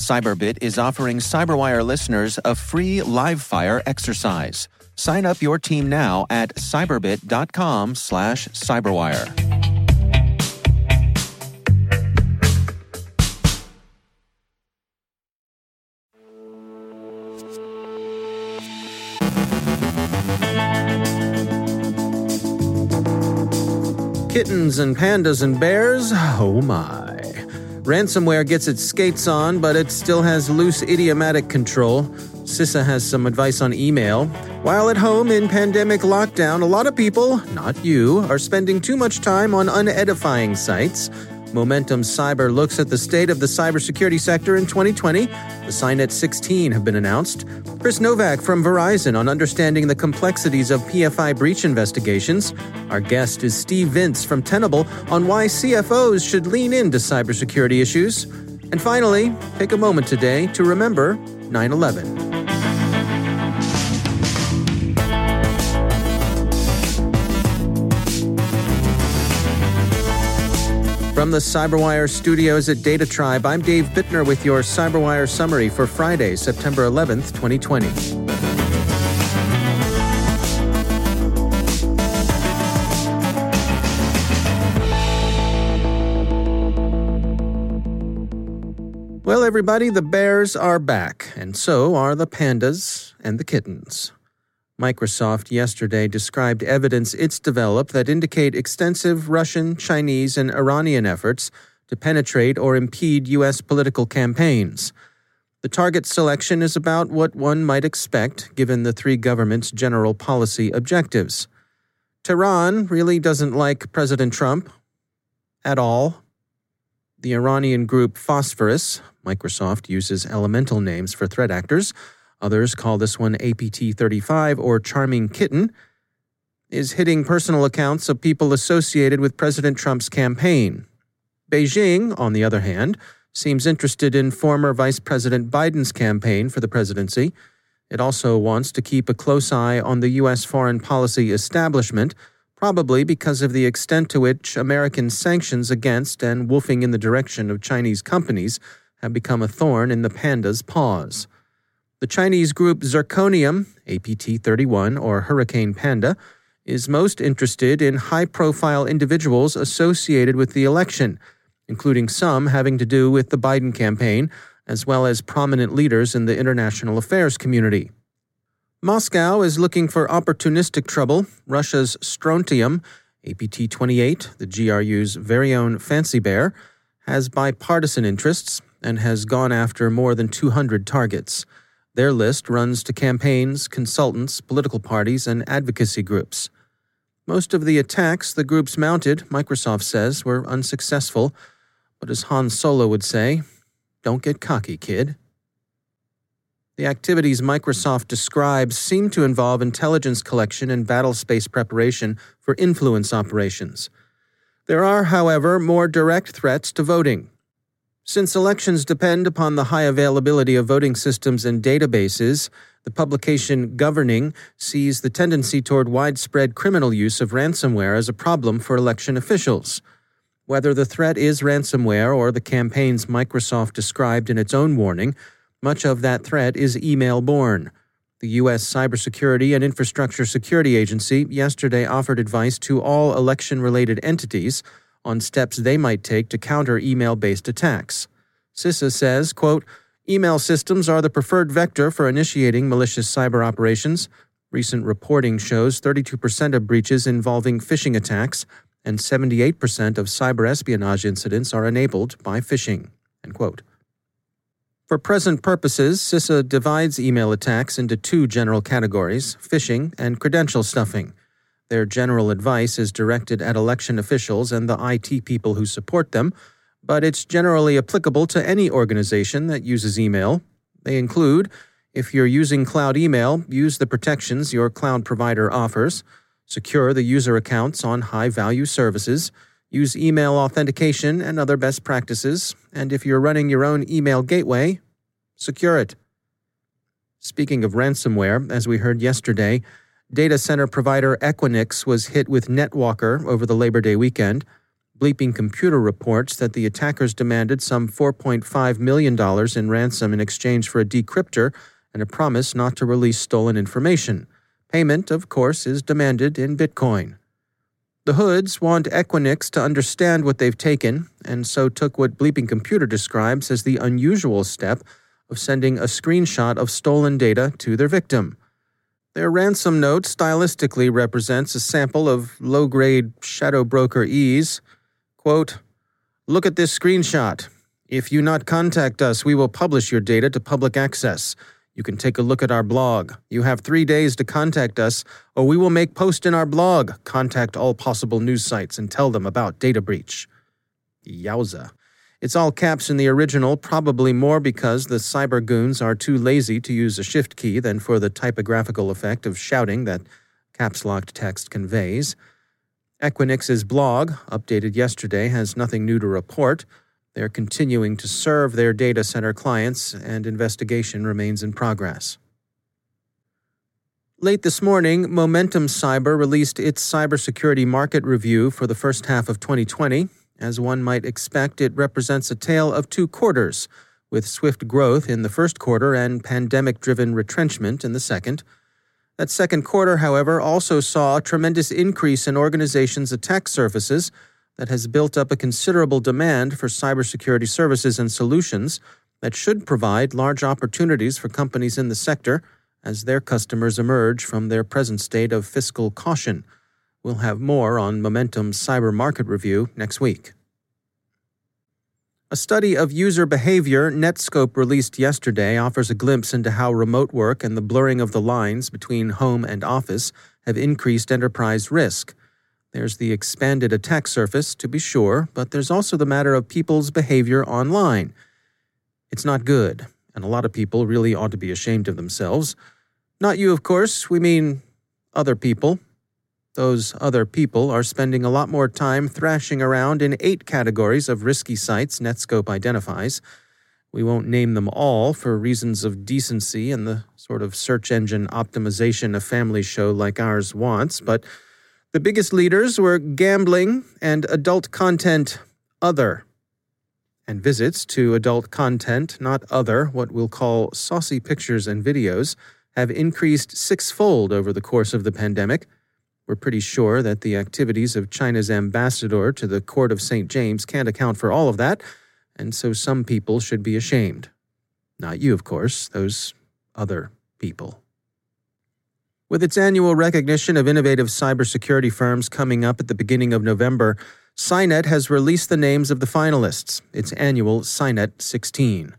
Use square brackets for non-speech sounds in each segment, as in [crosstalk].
Cyberbit is offering Cyberwire listeners a free live fire exercise. Sign up your team now at cyberbit.com slash cyberwire. Kittens and pandas and bears, oh my. Ransomware gets its skates on, but it still has loose idiomatic control. CISA has some advice on email. While at home in pandemic lockdown, a lot of people, not you, are spending too much time on unedifying sites. Momentum Cyber looks at the state of the cybersecurity sector in 2020. The SINET 16 have been announced. Chris Novak from Verizon on understanding the complexities of PFI breach investigations. Our guest is Steve Vintz from Tenable on why CFOs should lean into cybersecurity issues. And finally, take a moment today to remember 9 11. From the Cyberwire studios at Data Tribe, I'm Dave Bittner with your Cyberwire summary for Friday, September 11th, 2020. Well, everybody, the bears are back, and so are the pandas and the kittens. Microsoft yesterday described evidence it's developed that indicate extensive Russian, Chinese, and Iranian efforts to penetrate or impede U.S. political campaigns. The target selection is about what one might expect given the three governments' general policy objectives. Tehran really doesn't like President Trump at all. The Iranian group Phosphorus, Microsoft uses elemental names for threat actors, Others call this one APT 35 or Charming Kitten, is hitting personal accounts of people associated with President Trump's campaign. Beijing, on the other hand, seems interested in former Vice President Biden's campaign for the presidency. It also wants to keep a close eye on the U.S. foreign policy establishment, probably because of the extent to which American sanctions against and wolfing in the direction of Chinese companies have become a thorn in the panda's paws. The Chinese group Zirconium, APT 31 or Hurricane Panda, is most interested in high profile individuals associated with the election, including some having to do with the Biden campaign, as well as prominent leaders in the international affairs community. Moscow is looking for opportunistic trouble. Russia's Strontium, APT 28, the GRU's very own fancy bear, has bipartisan interests and has gone after more than 200 targets. Their list runs to campaigns, consultants, political parties, and advocacy groups. Most of the attacks the groups mounted, Microsoft says, were unsuccessful, but as Han Solo would say, don't get cocky, kid. The activities Microsoft describes seem to involve intelligence collection and battle space preparation for influence operations. There are, however, more direct threats to voting. Since elections depend upon the high availability of voting systems and databases, the publication Governing sees the tendency toward widespread criminal use of ransomware as a problem for election officials. Whether the threat is ransomware or the campaigns Microsoft described in its own warning, much of that threat is email borne. The U.S. Cybersecurity and Infrastructure Security Agency yesterday offered advice to all election related entities on steps they might take to counter email based attacks. CISA says, quote, Email systems are the preferred vector for initiating malicious cyber operations. Recent reporting shows 32% of breaches involving phishing attacks and 78% of cyber espionage incidents are enabled by phishing. End quote. For present purposes, CISA divides email attacks into two general categories phishing and credential stuffing. Their general advice is directed at election officials and the IT people who support them, but it's generally applicable to any organization that uses email. They include if you're using cloud email, use the protections your cloud provider offers, secure the user accounts on high value services, use email authentication and other best practices, and if you're running your own email gateway, secure it. Speaking of ransomware, as we heard yesterday, data center provider Equinix was hit with NetWalker over the Labor Day weekend. Bleeping Computer reports that the attackers demanded some $4.5 million in ransom in exchange for a decryptor and a promise not to release stolen information. Payment, of course, is demanded in Bitcoin. The Hoods want Equinix to understand what they've taken, and so took what Bleeping Computer describes as the unusual step of sending a screenshot of stolen data to their victim. Their ransom note stylistically represents a sample of low grade Shadow Brokerese. Quote, Look at this screenshot. If you not contact us, we will publish your data to public access. You can take a look at our blog. You have three days to contact us, or we will make post in our blog. Contact all possible news sites and tell them about data breach. Yowza. It's all caps in the original, probably more because the cyber goons are too lazy to use a shift key than for the typographical effect of shouting that caps locked text conveys. Equinix's blog, updated yesterday, has nothing new to report. They're continuing to serve their data center clients, and investigation remains in progress. Late this morning, Momentum Cyber released its cybersecurity market review for the first half of 2020. As one might expect, it represents a tale of two quarters, with swift growth in the first quarter and pandemic driven retrenchment in the second. That second quarter, however, also saw a tremendous increase in organizations' attack surfaces that has built up a considerable demand for cybersecurity services and solutions that should provide large opportunities for companies in the sector as their customers emerge from their present state of fiscal caution. We'll have more on Momentum's cyber market review next week. A study of user behavior Netskope released yesterday offers a glimpse into how remote work and the blurring of the lines between home and office have increased enterprise risk. There's the expanded attack surface, to be sure, but there's also the matter of people's behavior online. It's not good, and a lot of people really ought to be ashamed of themselves. Not you, of course, we mean other people. Those other people are spending a lot more time thrashing around in eight categories of risky sites Netskope identifies. We won't name them all for reasons of decency and the sort of search engine optimization a family show like ours wants, but the biggest leaders were gambling and adult content other. And visits to adult content not other, what we'll call saucy pictures and videos, have increased sixfold over the course of the pandemic. We're pretty sure that the activities of China's ambassador to the Court of St. James can't account for all of that, and so some people should be ashamed. Not you, of course, those other people. With its annual recognition of innovative cybersecurity firms coming up at the beginning of November, SINET has released the names of the finalists, its annual SINET 16.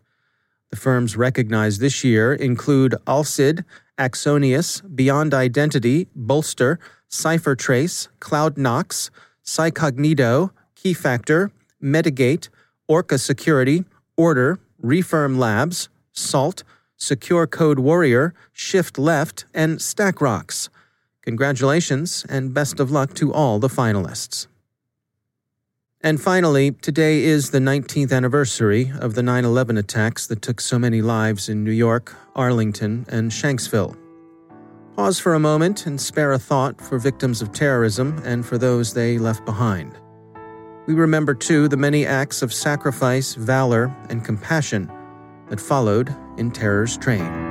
The firms recognized this year include Alcide, Axonius, Beyond Identity, Bolster, CipherTrace, CloudKnox, Cycognito, Keyfactor, Medigate, Orca Security, Ordr, Refirm Labs, Salt, Secure Code Warrior, Shift Left, and StackRox. Congratulations and best of luck to all the finalists. And finally, today is the 19th anniversary of the 9 11 attacks that took so many lives in New York, Arlington, and Shanksville. Pause for a moment and spare a thought for victims of terrorism and for those they left behind. We remember, too, the many acts of sacrifice, valor, and compassion that followed in terror's train.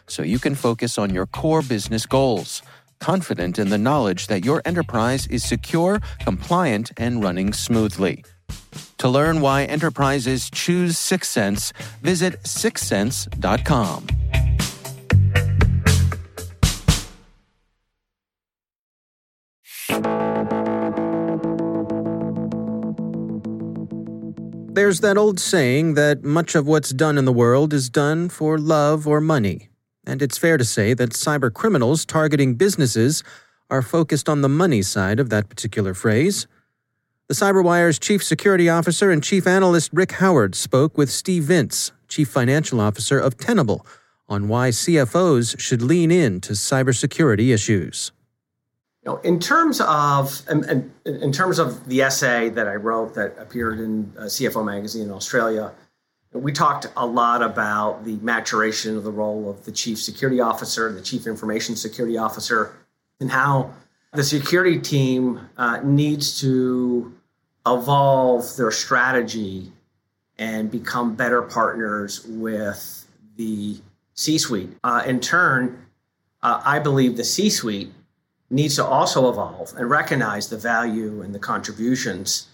so you can focus on your core business goals confident in the knowledge that your enterprise is secure, compliant, and running smoothly. To learn why enterprises choose Syxsense, visit syxsense.com. There's that old saying that much of what's done in the world is done for love or money. And it's fair to say that cyber criminals targeting businesses are focused on the money side of that particular phrase. The CyberWire's Chief Security Officer and Chief Analyst Rick Howard spoke with Steve Vintz, Chief Financial Officer of Tenable, on why CFOs should lean into cybersecurity issues. You know, in terms of in, in, terms of the essay that I wrote that appeared in uh, CFO magazine in Australia, we talked a lot about the maturation of the role of the chief security officer, the chief information security officer, and how the security team uh, needs to evolve their strategy and become better partners with the C suite. Uh, in turn, uh, I believe the C suite needs to also evolve and recognize the value and the contributions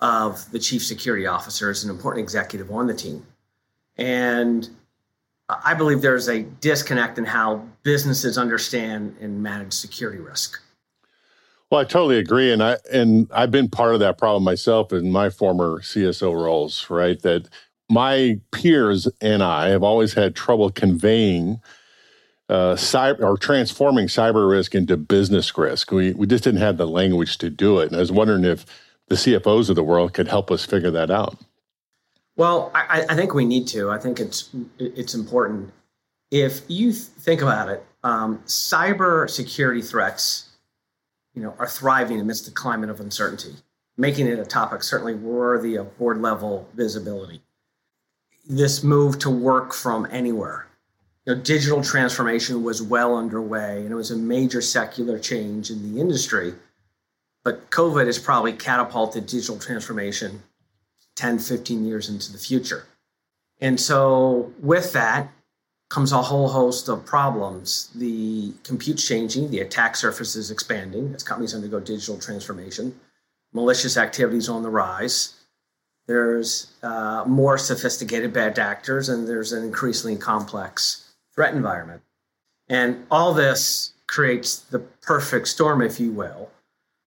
of the chief security officer as an important executive on the team. And I believe there's a disconnect in how businesses understand and manage security risk. Well, I totally agree, and I and I've been part of that problem myself in my former CSO roles. Right, that my peers and I have always had trouble conveying uh, cyber or transforming cyber risk into business risk. We we just didn't have the language to do it, and I was wondering if the CFOs of the world could help us figure that out. Well, I, I think we need to. I think it's it's important. If you think about it, um, cyber security threats you know, are thriving amidst the climate of uncertainty, making it a topic certainly worthy of board level visibility. This move to work from anywhere. You know, digital transformation was well underway and it was a major secular change in the industry. But COVID has probably catapulted digital transformation 10, 15 years into the future. And so, with that, comes a whole host of problems. The compute's changing, the attack surface is expanding as companies undergo digital transformation, malicious activities on the rise. There's uh, more sophisticated bad actors, and there's an increasingly complex threat environment. And all this creates the perfect storm, if you will,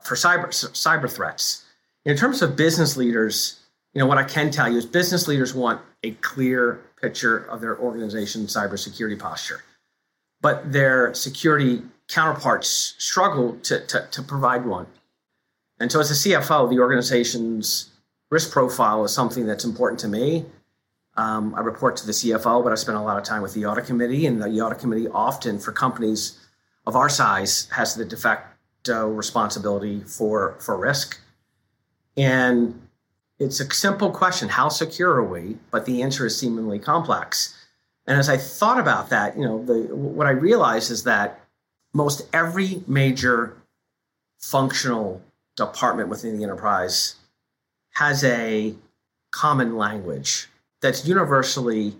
for cyber, cyber threats. In terms of business leaders, you know what I can tell you is business leaders want a clear picture of their organization's cybersecurity posture. But their security counterparts struggle to, to, to provide one. And so, as a CFO, the organization's risk profile is something that's important to me. Um, I report to the CFO, but I spend a lot of time with the audit committee, and the audit committee often, for companies of our size, has the de facto Uh, responsibility for for risk. And it's a simple question: How secure are we? But the answer is seemingly complex. And as I thought about that, you know, the, what I realized is that most every major functional department within the enterprise has a common language that's universally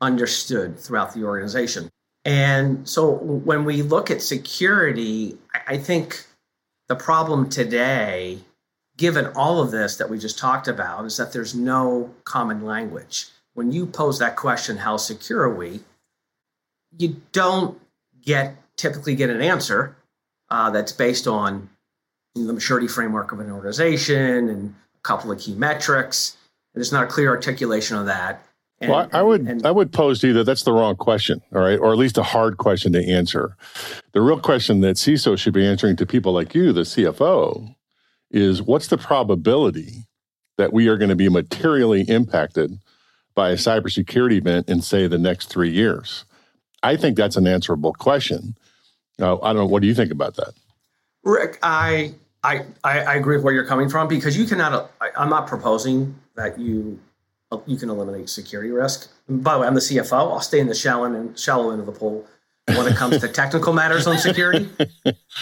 understood throughout the organization. And so when we look at security, I think the problem today, given all of this that we just talked about, is that there's no common language. When you pose that question, how secure are we? You don't get typically get an answer uh, that's based on the maturity framework of an organization and a couple of key metrics. And there's not a clear articulation of that. And, well, I would and, I would pose to you that that's the wrong question, all right, or at least a hard question to answer. The real question that CISO should be answering to people like you, the CFO, is what's the probability that we are going to be materially impacted by a cybersecurity event in, say, the next three years? I think that's an answerable question. Uh, I don't know. What do you think about that? Rick, I, I, I agree with where you're coming from because you cannot. I, I'm not proposing that you you can eliminate security risk. And by the way, I'm the CFO. I'll stay in the shallow end, shallow end of the pool when it comes to [laughs] technical matters on security.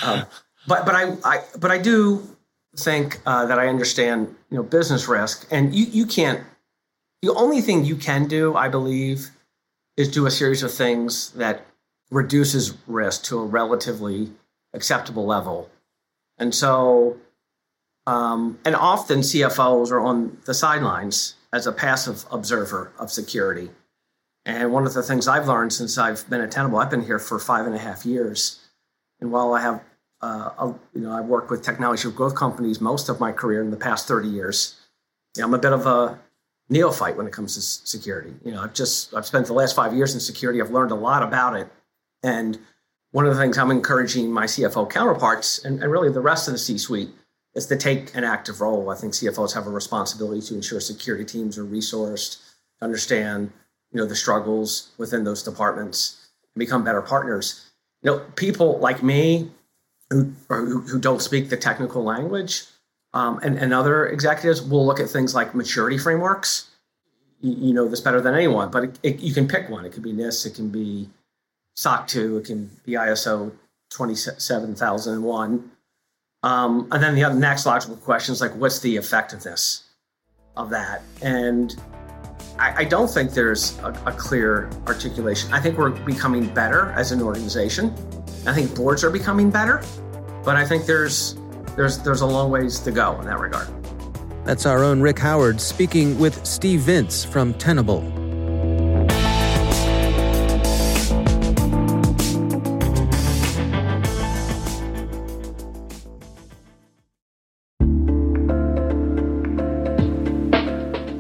Um, but but I, I but I do think uh, that I understand you know business risk, and you you can't. The only thing you can do, I believe, is do a series of things that reduces risk to a relatively acceptable level. And so, um, and often CFOs are on the sidelines as a passive observer of security. And one of the things I've learned since I've been at Tenable, I've been here for five and a half years. And while I have, uh, a, you know, I've worked with technology growth companies most of my career in the past 30 years, you know, I'm a bit of a neophyte when it comes to security. You know, I've just, I've spent the last five years in security. I've learned a lot about it. And one of the things I'm encouraging my CFO counterparts and, and really the rest of the C suite is to take an active role. I think CFOs have a responsibility to ensure security teams are resourced, to understand you know the struggles within those departments, and become better partners. You know, people like me who who, who don't speak the technical language, um, and, and other executives will look at things like maturity frameworks. You, you know this better than anyone, but it, it, you can pick one. It could be NIST, it can be SOC 2, it can be ISO 27001. Um, and then the next logical question is like, what's the effectiveness of that? And I, I don't think there's a, a, clear articulation. I think we're becoming better as an organization. I think boards are becoming better, but I think there's there's there's a long ways to go in that regard. That's our own Rick Howard speaking with Steve Vintz from Tenable.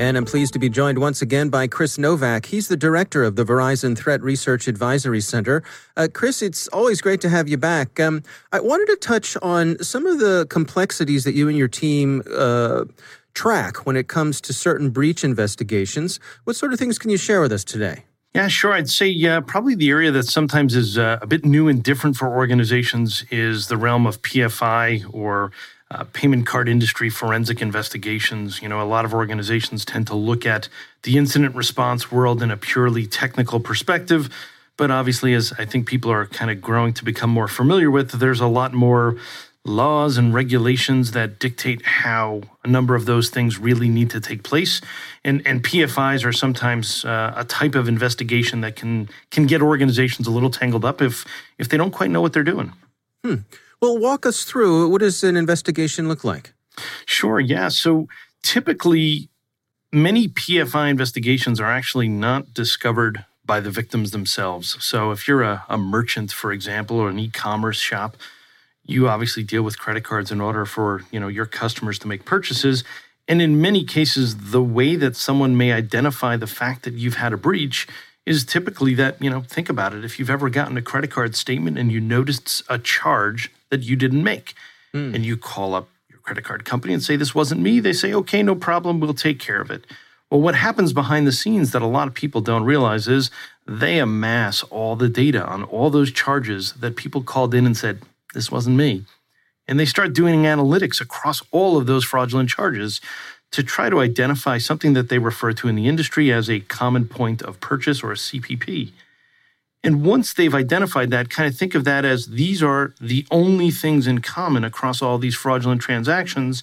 And I'm pleased to be joined once again by Chris Novak. He's the director of the Verizon Threat Research Advisory Center. Uh, Chris, it's always great to have you back. Um, I wanted to touch on some of the complexities that you and your team uh, track when it comes to certain breach investigations. What sort of things can you share with us today? Yeah, sure. I'd say uh, probably the area that sometimes is uh, a bit new and different for organizations is the realm of PFI or uh, payment card industry forensic investigations. You know, a lot of organizations tend to look at the incident response world in a purely technical perspective. But obviously, as I think people are kind of growing to become more familiar with, there's a lot more laws and regulations that dictate how a number of those things really need to take place. And, and PFIs are sometimes uh, a type of investigation that can can get organizations a little tangled up if if they don't quite know what they're doing. Hmm. Well, walk us through what does an investigation look like? Sure. Yeah. So typically, many PFI investigations are actually not discovered by the victims themselves. So if you're a, a merchant, for example, or an e-commerce shop, you obviously deal with credit cards in order for you know your customers to make purchases and in many cases the way that someone may identify the fact that you've had a breach is typically that you know think about it if you've ever gotten a credit card statement and you noticed a charge that you didn't make mm. and you call up your credit card company and say this wasn't me they say okay no problem we'll take care of it well what happens behind the scenes that a lot of people don't realize is they amass all the data on all those charges that people called in and said this wasn't me. And they start doing analytics across all of those fraudulent charges to try to identify something that they refer to in the industry as a common point of purchase or a CPP. And once they've identified that, kind of think of that as these are the only things in common across all these fraudulent transactions.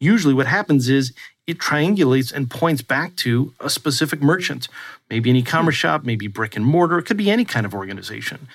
Usually, what happens is it triangulates and points back to a specific merchant, maybe an e commerce shop, maybe brick and mortar, it could be any kind of organization.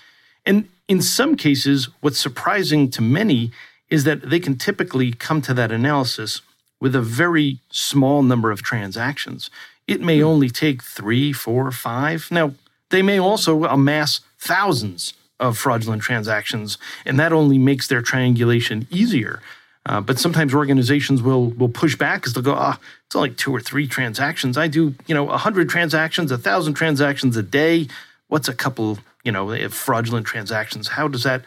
And in some cases, what's surprising to many is that they can typically come to that analysis with a very small number of transactions. It may hmm. only take three, four, five. Now, they may also amass thousands of fraudulent transactions, and that only makes their triangulation easier. Uh, but sometimes organizations will will push back because they'll go, ah, oh, it's only two or three transactions. I do, you know, a hundred transactions, a thousand transactions a day. What's a couple you know, fraudulent transactions. How does that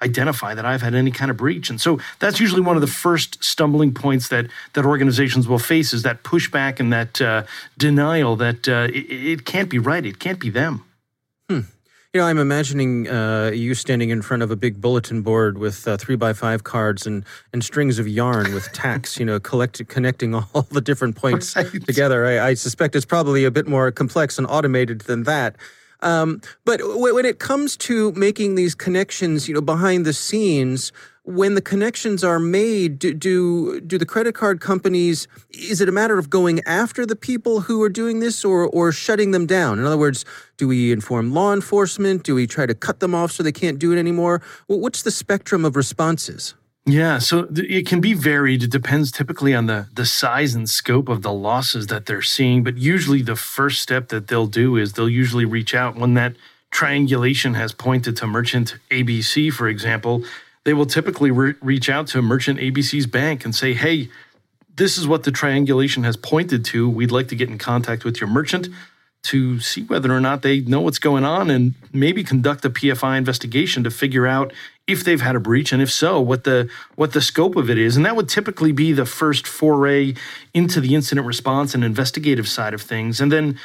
identify that I've had any kind of breach? And so that's usually one of the first stumbling points that that organizations will face is that pushback and that uh, denial that uh, it, it, can't be right, it can't be them. Hmm. You know, I'm imagining uh, you standing in front of a big bulletin board with uh, three by five cards and, and strings of yarn with tacks, you know, collect, connecting [laughs] all the different points right. together. I, I suspect it's probably a bit more complex and automated than that. Um, but w- when it comes to making these connections, you know, behind the scenes, when the connections are made, do, do, do the credit card companies? Is it a matter of going after the people who are doing this, or or shutting them down? In other words, do we inform law enforcement? Do we try to cut them off so they can't do it anymore? What's the spectrum of responses? Yeah, so it can be varied. It depends typically on the the size and scope of the losses that they're seeing, but usually the first step that they'll do is they'll usually reach out when that triangulation has pointed to merchant ABC, for example, they will typically re- reach out to a merchant ABC's bank and say, "Hey, this is what the triangulation has pointed to. We'd like to get in contact with your merchant to see whether or not they know what's going on and maybe conduct a PFI investigation to figure out if they've had a breach and if so what the what the scope of it is and that would typically be the first foray into the incident response and investigative side of things and then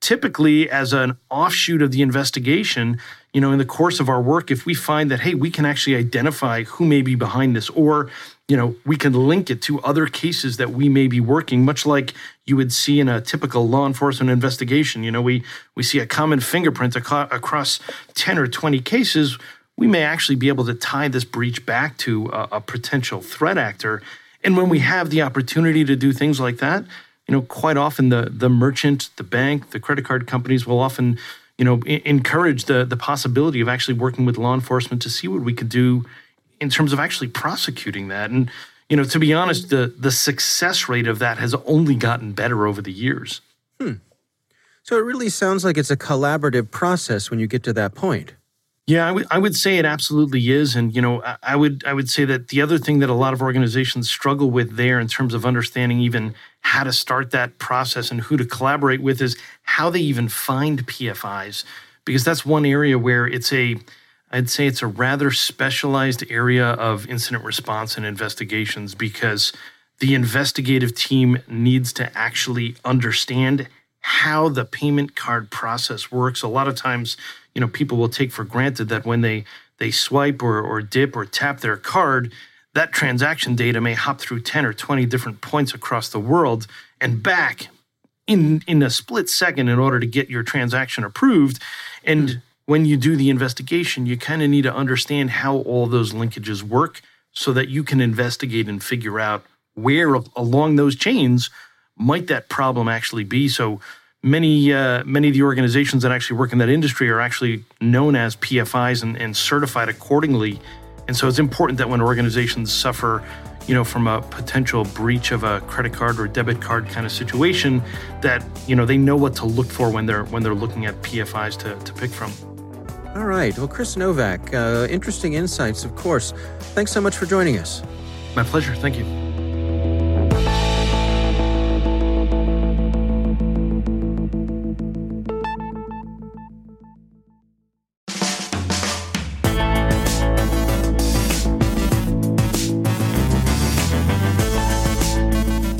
typically as an offshoot of the investigation you know in the course of our work if we find that hey we can actually identify who may be behind this or you know we can link it to other cases that we may be working much like you would see in a typical law enforcement investigation you know we we see a common fingerprint ac- across 10 or 20 cases we may actually be able to tie this breach back to a, a potential threat actor. And when we have the opportunity to do things like that, you know, quite often the the merchant, the bank, the credit card companies will often, you know, I- encourage the the possibility of actually working with law enforcement to see what we could do in terms of actually prosecuting that. And you know, to be honest, the the success rate of that has only gotten better over the years. Hmm. So it really sounds like it's a collaborative process when you get to that point. Yeah, I would I would say it absolutely is, and you know, I would I would say that the other thing that a lot of organizations struggle with there, in terms of understanding even how to start that process and who to collaborate with, is how they even find PFIs, because that's one area where it's a I'd say it's a rather specialized area of incident response and investigations because the investigative team needs to actually understand how the payment card process works. A lot of times you know people will take for granted that when they they swipe or, or dip or tap their card that transaction data may hop through 10 or 20 different points across the world and back in in a split second in order to get your transaction approved and hmm. when you do the investigation, you kind of need to understand how all those linkages work so that you can investigate and figure out where along those chains might that problem actually be. So many uh, many of the organizations that actually work in that industry are actually known as PFIs and, and certified accordingly. And so it's important that when organizations suffer you know, from a potential breach of a credit card or debit card kind of situation, that you know they know what to look for when they're when they're looking at PFIs to, to pick from. All right. Well, Chris Novak, uh, interesting insights, of course. Thanks so much for joining us. My pleasure. Thank you.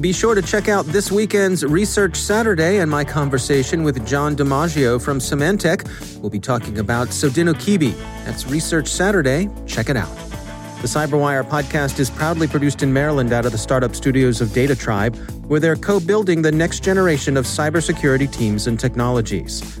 Be sure to check out this weekend's Research Saturday and my conversation with John DiMaggio from Symantec. We'll be talking about Sodinokibi. That's Research Saturday. Check it out. The Cyberwire podcast is proudly produced in Maryland out of the startup studios of Data Tribe, where they're co building the next generation of cybersecurity teams and technologies.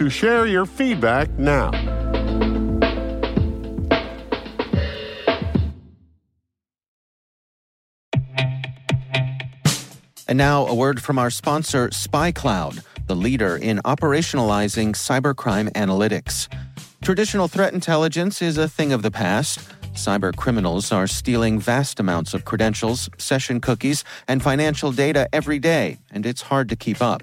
to share your feedback now. And now, a word from our sponsor, SpyCloud, the leader in operationalizing cybercrime analytics. Traditional threat intelligence is a thing of the past. Cyber criminals are stealing vast amounts of credentials, session cookies, and financial data every day, and it's hard to keep up.